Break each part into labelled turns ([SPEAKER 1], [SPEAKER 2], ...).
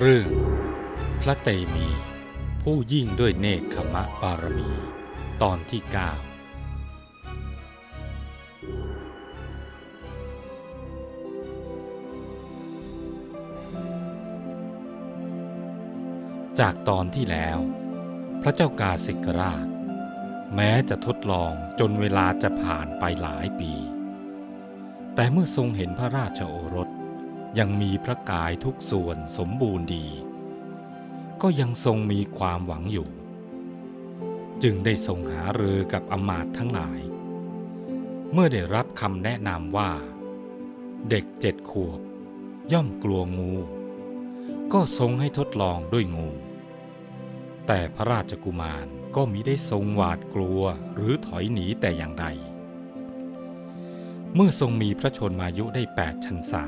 [SPEAKER 1] เรื่อง พระเตมี ผู้ยิ่งด้วยเนคขมะบารมี ตอนที่เก้าจากตอนที่แล้ว พระเจ้ากาสิกราช แม้จะทดลองจนเวลาจะผ่านไปหลายปี แต่เมื่อทรงเห็นพระราชโอรส ยังมีพระกายทุกส่วนสมบูรณ์ดี ก็ยังทรงมีความหวังอยู่ จึงได้ทรงหาเรือกับอมาตทั้งหลาย เมื่อได้รับคำแนะนำว่า เด็กเจ็ดขวบ ย่อมกลัวงู ก็ทรงให้ทดลองด้วยงู แต่พระราชกุมารก็มิได้ทรงหวาดกลัวหรือถอยหนีแต่อย่างใด เมื่อทรงมีพระชนมายุได้แปดชันษา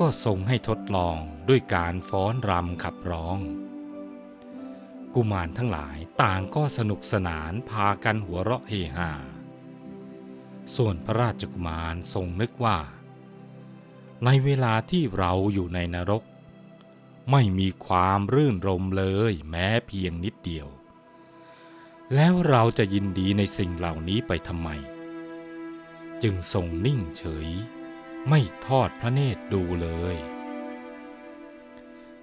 [SPEAKER 1] ก็ทรงให้ทดลองด้วยการฟ้อนรำขับร้อง กุมารทั้งหลายต่างก็สนุกสนานพากันหัวเราะเฮฮา ส่วนพระราชกุมารทรงนึกว่า ในเวลาที่เราอยู่ในนรก ไม่มีความรื่นรมเลยแม้เพียงนิดเดียว แล้วเราจะยินดีในสิ่งเหล่านี้ไปทำไม จึงทรงนิ่งเฉย ไม่ทอดพระเนตรดูเลย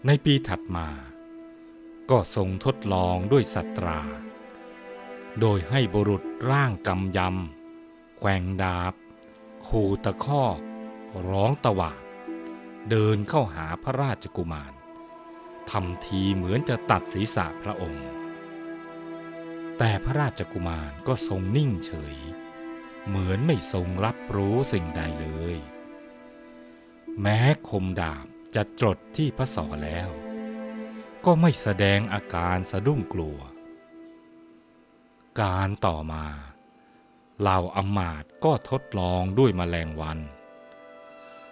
[SPEAKER 1] ในปีถัดมา ก็ทรงทดลองด้วยสัตรา โดยให้บุรุษร่างกำยำแกว่งดาบ คูตะคอกร้องตะหวาดเดินเข้าหาพระราชกุมารทำทีเหมือนจะตัดศีรษะพระองค์ แต่พระราชกุมารก็ทรงนิ่งเฉย เหมือนไม่ทรงรับรู้สิ่งใดเลย แม้คมดาบจะจดที่พระศอแล้ว ก็ไม่แสดงอาการสะดุ้งกลัว การต่อมาเหล่าอำมาตย์ก็ทดลองด้วยแมลงวัน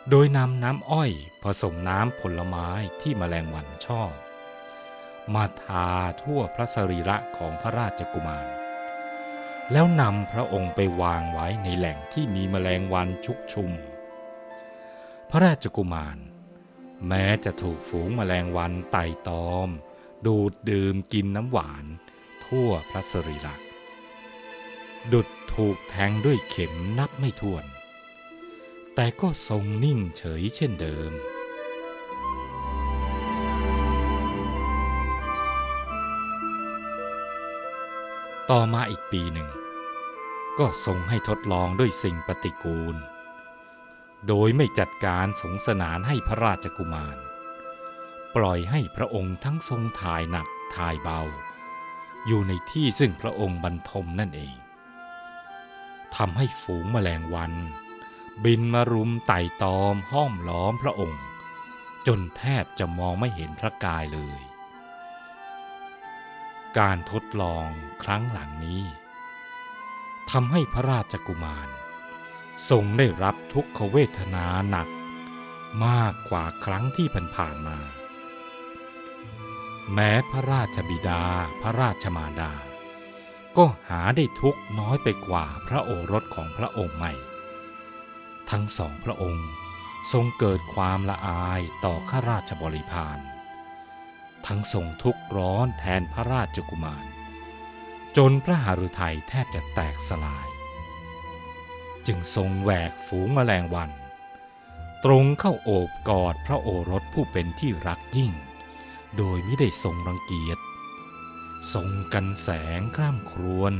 [SPEAKER 1] โดยนำน้ำอ้อยผสมน้ำผลไม้ที่แมลงวันชอบ มาทาทั่วพระสรีระของพระราชกุมาร แล้วนำพระองค์ไปวางไว้ในแหล่งที่มีแมลงวันชุกชุม ระราชกุมาร แม้จะถูกฝูงแมลงวันไต่ตอม ดูดดื่มกินน้ำหวาน ทั่วพระสรีระดุดถูกแทงด้วยเข็มนับไม่ถ้วน แต่ก็ทรงนิ่งเฉยเช่นเดิม ต่อมาอีกปีหนึ่ง ก็ทรงให้ทดลองด้วยสิ่งปฏิกูล โดยไม่จัดการสงสนานให้พระราชกุมาร ปล่อยให้พระองค์ทั้งทรงถ่ายหนักถ่ายเบา อยู่ในที่ซึ่งพระองค์บรรทมนั่นเองทำให้ฝูงแมลงวัน บินมารุมไต่ตอมห้อมล้อมพระองค์ จนแทบจะมองไม่เห็นพระกายเลย การทดลองครั้งหลังนี้ทำให้พระราชกุมาร ทรงได้รับทุกขเวทนาหนักมากกว่าครั้งที่ผ่านๆมา แม้พระราชบิดาพระราชมารดา ก็หาได้ทุกน้อยไปกว่าพระโอรสของพระองค์ใหม่ ทั้งสองพระองค์ทรงเกิดความละอายต่อข้าราชบริพาร ทั้งทรงทุกข์ร้อนแทนพระราชกุมาร จนพระหฤทัยแทบจะแตกสลาย จึงทรงแหวกฝูงแมลงวัน ตรงเข้าโอบกอดพระโอรสผู้เป็นที่รักยิ่ง โดยไม่ได้ทรงรังเกียจ ทรงกันแสงคร่ำครวญ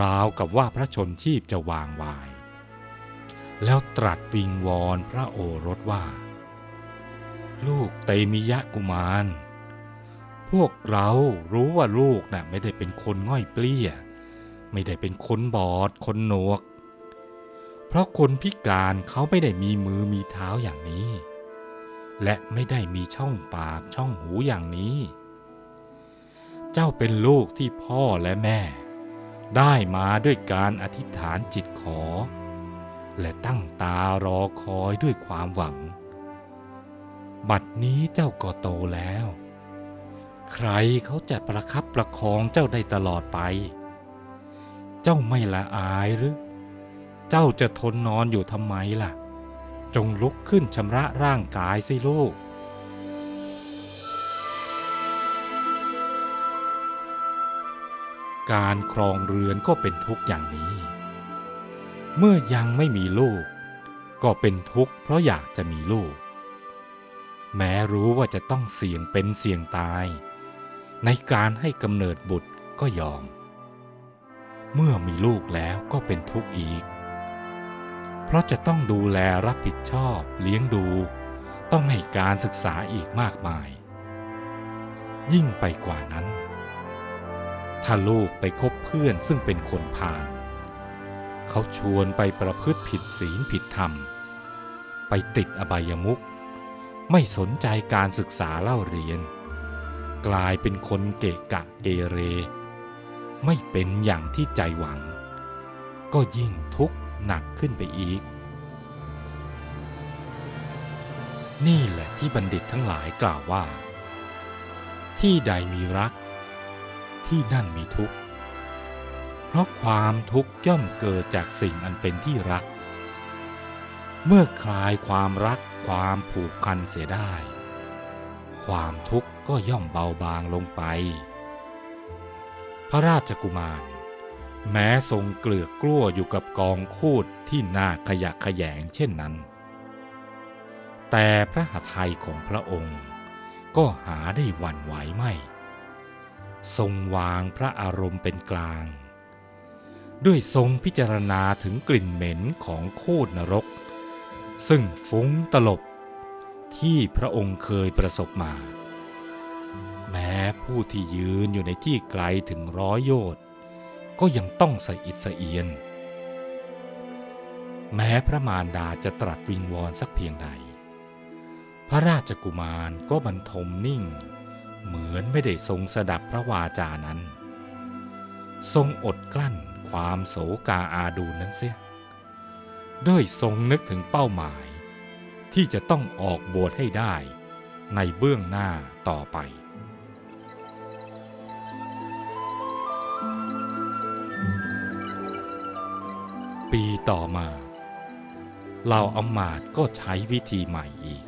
[SPEAKER 1] ราวกับว่าพระชนชีพจะวางวาย แล้วตรัสวิงวอนพระโอรสว่า ลูกเตมิยะกุมาร พวกเรารู้ว่าลูกน่ะไม่ได้เป็นคนง่อยเปลี้ย ไม่ได้เป็นคนบอดคนหนวก เพราะคนพิการเขาไม่ได้มีมือมีเท้าอย่างนี้ และไม่ได้มีช่องปากช่องหูอย่างนี้ เจ้าเป็นลูกที่พ่อและแม่ ได้มาด้วยการอธิษฐานจิตขอ และตั้งตารอคอยด้วยความหวัง บัดนี้เจ้าก็โตแล้ว ใครเขาจะประคับประคองเจ้าได้ตลอดไป เจ้าไม่ละอายหรือ เจ้าจะทนนอนอยู่ทำไมล่ะ จงลุกขึ้นชำระร่างกายสิลูก การครองเรือนก็เป็นทุกข์อย่างนี้ เมื่อยังไม่มีลูก ก็เป็นทุกข์เพราะอยากจะมีลูก แม้รู้ว่าจะต้องเสี่ยงเป็นเสี่ยงตาย ในการให้กำเนิดบุตรก็ยอม เมื่อมีลูกแล้วก็เป็นทุกข์อีก เพราะจะต้องดูแลรับผิดชอบ เลี้ยงดู ต้องให้การศึกษาอีกมากมาย ยิ่งไปกว่านั้น ถ้าลูกไปคบเพื่อนซึ่งเป็นคนพาลเขาชวนไปประพฤติผิดศีลผิดธรรม ไปติดอบายมุขไม่สนใจการศึกษาเล่าเรียน กลายเป็นคนเกะกะเกเร ไม่เป็นอย่างที่ใจหวัง ก็ยิ่งทุกข์ หนักขึ้นไปอีก นี่แหละที่บัณฑิตทั้งหลายกล่าวว่า ที่ใดมีรัก ที่นั่นมีทุกข์ เพราะความทุกข์ย่อมเกิดจากสิ่งอันเป็นที่รัก เมื่อคลายความรักความผูกพันเสียได้ ความทุกข์ก็ย่อมเบาบางลงไป พระราชกุมาร แม้ทรงเกลือกกลั้วอยู่กับกองคูดที่น่าขยะขยงเช่นนั้น แต่พระหทัยของพระองค์ก็หาได้หวั่นไหวไม่ ทรงวางพระอารมณ์เป็นกลาง ด้วยทรงพิจารณาถึงกลิ่นเหม็นของโคดนรก ซึ่งฟุ้งตลบที่พระองค์เคยประสบมา แม้ผู้ที่ยืนอยู่ในที่ไกลถึงร้อยโยชน์ ก็ยังต้องสะอิดสะเอียน แม้พระมารดาจะตรัสวิงวอนสักเพียงใด พระราชกุมารก็บรรทมนิ่ง เหมือนไม่ได้ทรงสดับพระวาจานั้น ทรงอดกลั้นความโศกาอาดูนนั้นเสียด้วยทรงนึกถึงเป้าหมาย ที่จะต้องออกบวชให้ได้ในเบื้องหน้าต่อไป ปีต่อมาเหล่าอมาตก็ใช้วิธีใหม่อีก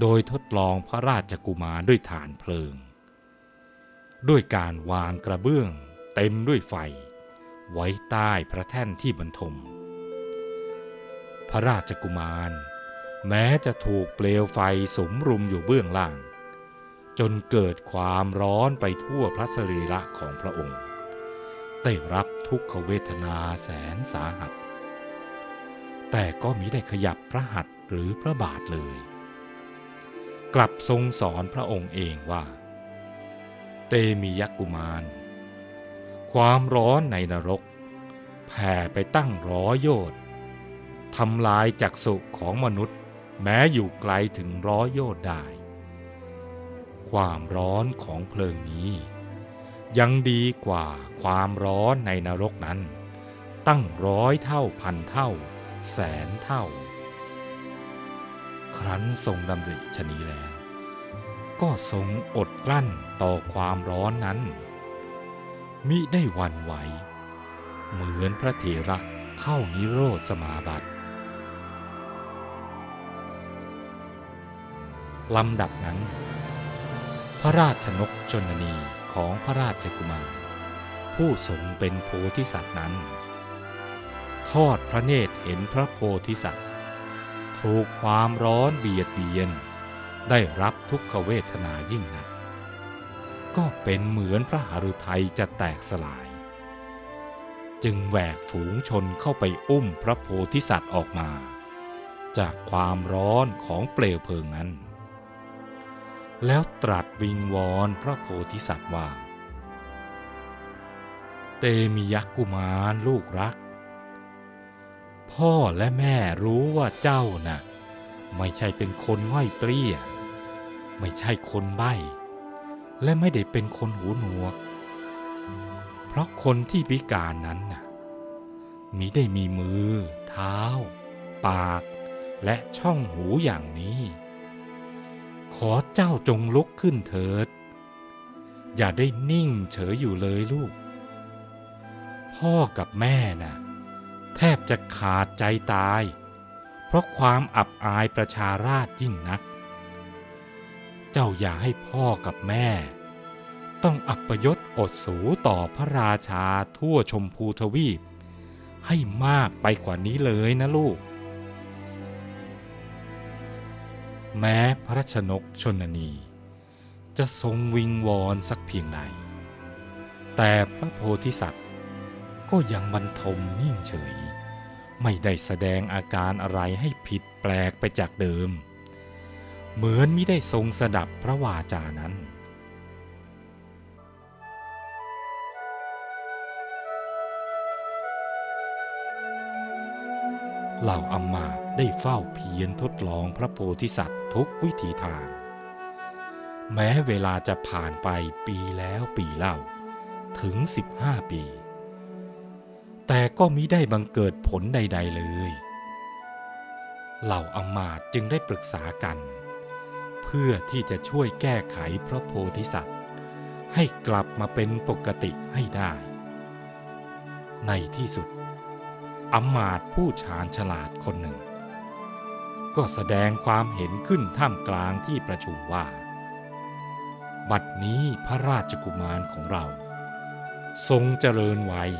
[SPEAKER 1] โดยทดลองพระราชกุมารด้วยฐานเพลิง ด้วยการวางกระเบื้องเต็มด้วยไฟ ไว้ใต้พระแท่นที่บรรทม พระราชกุมารแม้จะถูกเปลวไฟสมรุมอยู่เบื้องล่าง จนเกิดความร้อนไปทั่วพระสรีระของพระองค์ ได้รับ ทุกขเวทนาแสนสาหัส แต่ก็มิได้ขยับพระหัตถ์หรือพระบาทเลย กลับทรงสอนพระองค์เองว่า เตมียักกุมาร ความร้อนในนรก แผ่ไปตั้งร้อยโยชน์ทำลายจักสุของมนุษย์ แม้อยู่ไกลถึงร้อยโยชน์ได้ ความร้อนของเพลิงนี้ ยังดีกว่าความร้อนในนรกนั้น ตั้งร้อยเท่าพันเท่า แสนเท่า ครั้นทรงดำริชนีแล้ว ก็ทรงอดกลั้นต่อความร้อนนั้น มิได้วันไหว เหมือนพระเถระเข้านิโรธสมาบัติลำดับนั้น พระราชนกชนนี ของพระราชกุมาร ผู้ทรงเป็นโพธิสัตว์นั้น ทอดพระเนตรเห็นพระโพธิสัตว์ ถูกความร้อนเบียดเบียน ได้รับทุกขเวทนายิ่งหนัก ก็เป็นเหมือนพระหฤทัยจะแตกสลาย จึงแหวกฝูงชนเข้าไปอุ้มพระโพธิสัตว์ออกมา จากความร้อนของเปลวเพลิงนั้น ตรัสวิงวอนพระโพธิสัตว์ว่า เตมียักกุมารลูกรัก พ่อและแม่รู้ว่าเจ้านะ่ะ ไม่ใช่เป็นคนง่อยเปลี้ย ไม่ใช่คนใบ้และไม่ได้เป็นคนหูหนวก เพราะคนที่พิการนั้นน่ะมิได้มีมือ เท้า ปาก และช่องหูอย่างนี้ ขอเจ้าจงลุกขึ้นเถิด อย่าได้นิ่งเฉยอยู่เลยลูก พ่อกับแม่น่ะ แทบจะขาดใจตายเพเพราะความอับอายประชาราชยิ่งนัก เจ้าอย่าให้พ่อกับแม่ ต้องอัปยศอดสูต่อพระราชาทั่วชมพูทวีป ให้มากไปกว่านี้เลยนะลูก แม้พระชนกชนนี จะทรงวิงวอนสักเพียงใดแต่พระโพธิสัตว์ก็ยังบรรทมนิ่งเฉย ไม่ได้แสดงอาการอะไรให้ผิดแปลกไปจากเดิม เหมือนมิได้ทรงสดับพระวาจานั้นเหล่าอำมาตย์ได้เฝ้าเพียรทดลองพระโพธิสัตว์ ทุกวิถีทาง แม้เวลาจะผ่านไปปีแล้วปีเล่า ถึง 15 ปี แต่ก็มิได้บังเกิดผลใด ๆเลย เหล่าอมาตจึงได้ปรึกษากัน เพื่อที่จะช่วยแก้ไขพระโพธิสัตว์ ให้กลับมาเป็นปกติให้ได้ ในที่สุดอมาตผู้ชาญฉลาดคนหนึ่ง ก็แสดงความเห็นขึ้นท่ามกลางที่ประชุมว่า บัดนี้พระราชกุมารของเรา ทรงเจริญวัย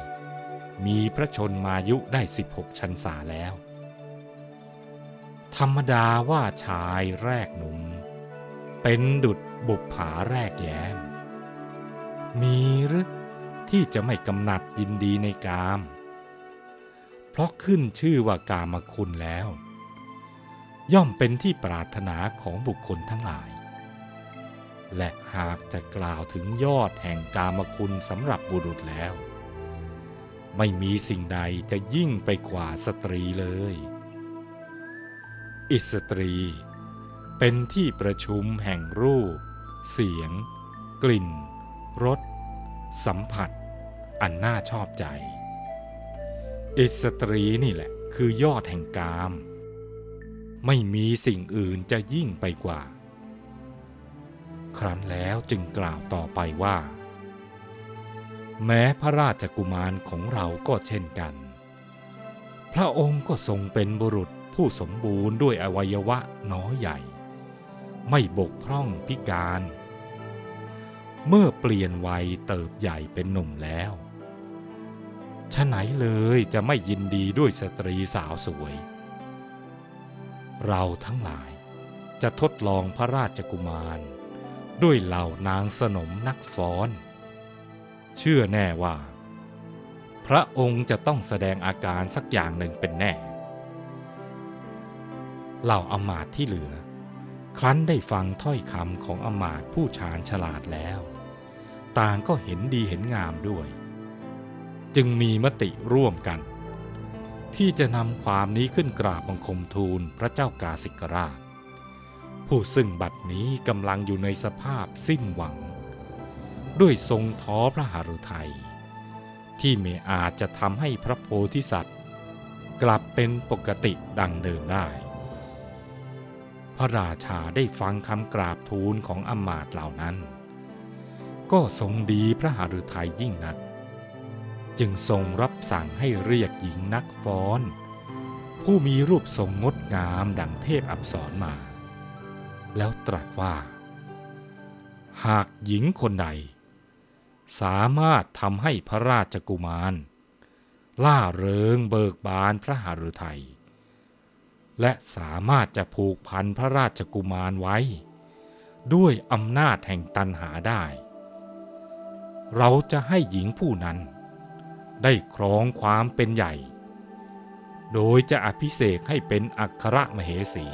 [SPEAKER 1] มีพระชนมายุได้ 16 ชันษาแล้ว ธรรมดาว่าชายแรกหนุ่ม เป็นดุจบุปผาแรกแย้ม มีหรือที่จะไม่กำหนัดยินดีในกาม เพราะขึ้นชื่อว่ากามคุณแล้ว ย่อมเป็นที่ปรารถนาของบุคคลทั้งหลาย และหากจะกล่าวถึงยอดแห่งกามคุณสำหรับบุรุษแล้ว ไม่มีสิ่งใดจะยิ่งไปกว่าสตรีเลย อิสตรี เป็นที่ประชุมแห่งรูป เสียง กลิ่น รส สัมผัส อันน่าชอบใจ อิสตรีนี่แหละคือยอดแห่งกาม ไม่มีสิ่งอื่นจะยิ่งไปกว่า ครั้นแล้วจึงกล่าวต่อไปว่า แม้พระราชกุมารของเราก็เช่นกัน พระองค์ก็ทรงเป็นบุรุษผู้สมบูรณ์ด้วยอวัยวะน้อยใหญ่ ไม่บกพร่องพิการ เมื่อเปลี่ยนวัยเติบใหญ่เป็นหนุ่มแล้วฉะไหนเลยจะไม่ยินดีด้วยสตรีสาวสวย เราทั้งหลาย จะทดลองพระราชกุมาร ด้วยเหล่านางสนมนักฟ้อน เชื่อแน่ว่า พระองค์จะต้องแสดงอาการสักอย่างหนึ่งเป็นแน่ เหล่าอมาตที่เหลือ ครั้นได้ฟังถ้อยคำของอมาตผู้ชาญฉลาดแล้ว ต่างก็เห็นดีเห็นงามด้วย จึงมีมติร่วมกัน ที่จะนำความนี้ขึ้นกราบบังคมทูลพระเจ้ากาสิกราช ผู้ซึ่งบัดนี้กำลังอยู่ในสภาพสิ้นหวัง ด้วยทรงท้อพระหฤทัยที่ไม่อาจจะทำให้พระโพธิสัตว์ กลับเป็นปกติดังเดิมได้ พระราชาได้ฟังคำกราบทูลของอมาตเหล่านั้น ก็ทรงดีพระหฤทัยยิ่งนัก จึงทรงรับสั่งให้เรียกหญิงนักฟ้อน ผู้มีรูปทรงงดงามดังเทพอับสรมา แล้วตรัสว่า หากหญิงคนใด สามารถทำให้พระราชกุมาร ล่าเริงเบิกบานพระหฤทัยและสามารถจะผูกพันพระราชกุมารไว้ ด้วยอำนาจแห่งตันหาได้ เราจะให้หญิงผู้นั้น ได้ครองความเป็นใหญ่ โดยจะอภิเษกให้เป็นอัครมเหสี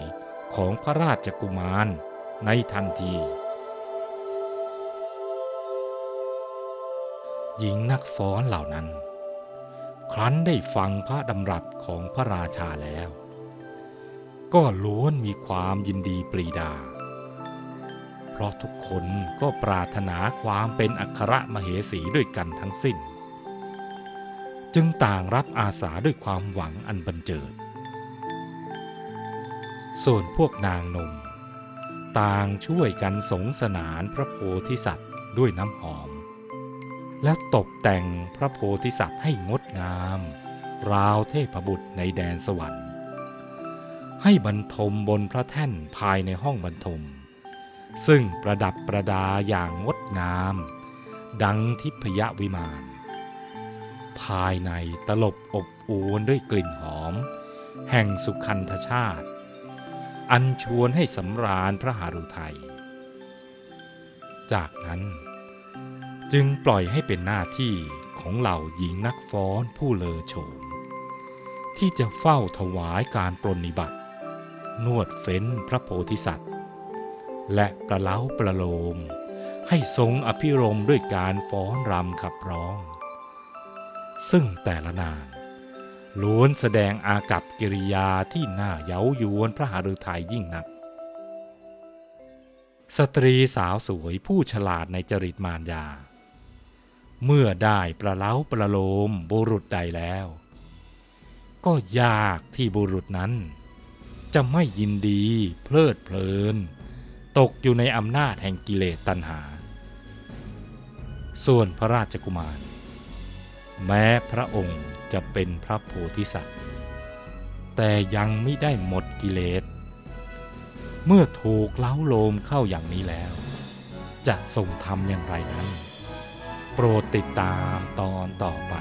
[SPEAKER 1] ของพระราชกุมารในทันที หญิงนักฟ้อนเหล่านั้น ครั้นได้ฟังพระดำรัสของพระราชาแล้ว ก็ล้วนมีความยินดีปรีดา เพราะทุกคนก็ปรารถนาความเป็นอัครมเหสีด้วยกันทั้งสิ้น จึงต่างรับอาสาด้วยความหวังอันบันเจิด ส่วนพวกนางนม ต่างช่วยกันสงสนานพระโพธิสัตว์ด้วยน้ำหอม และตกแต่งพระโพธิสัตว์ให้งดงาม ราวเทพบุตรในแดนสวรรค์ ให้บรรทมบนพระแท่นภายในห้องบรรทม ซึ่งประดับประดาอย่างงดงาม ดังทิพยวิมาน ภายในตลบอบอวนด้วยกลิ่นหอม แห่งสุขันธชาติ อันชวนให้สำราญพระหฤทัย จากนั้นจึงปล่อยให้เป็นหน้าที่ของเหล่าหญิงนักฟ้อนผู้เลอโฉม ที่จะเฝ้าถวายการปรนนิบัติ นวดเฟ้นพระโพธิสัตว์ และประเล้าประโลม ให้ทรงอภิรมด้วยการฟ้อนรำขับร้อง ซึ่งแต่ละนางล้วนแสดงอากับกิริยาที่น่าเย้ายวนพระหฤทัยยิ่งนัก สตรีสาวสวยผู้ฉลาดในจริตมารยา เมื่อได้ประเล้าประโลมบุรุษใดแล้ว ก็ยากที่บุรุษนั้น จะไม่ยินดีเพลิดเพลิน ตกอยู่ในอำนาจแห่งกิเลสตัณหา ส่วนพระราชกุมาร แม้พระองค์จะเป็นพระโพธิสัตว์ แต่ยังไม่ได้หมดกิเลส เมื่อถูกเล้าโลมเข้าอย่างนี้แล้ว จะทรงทำอย่างไรนั้น โปรดติดตามตอนต่อไป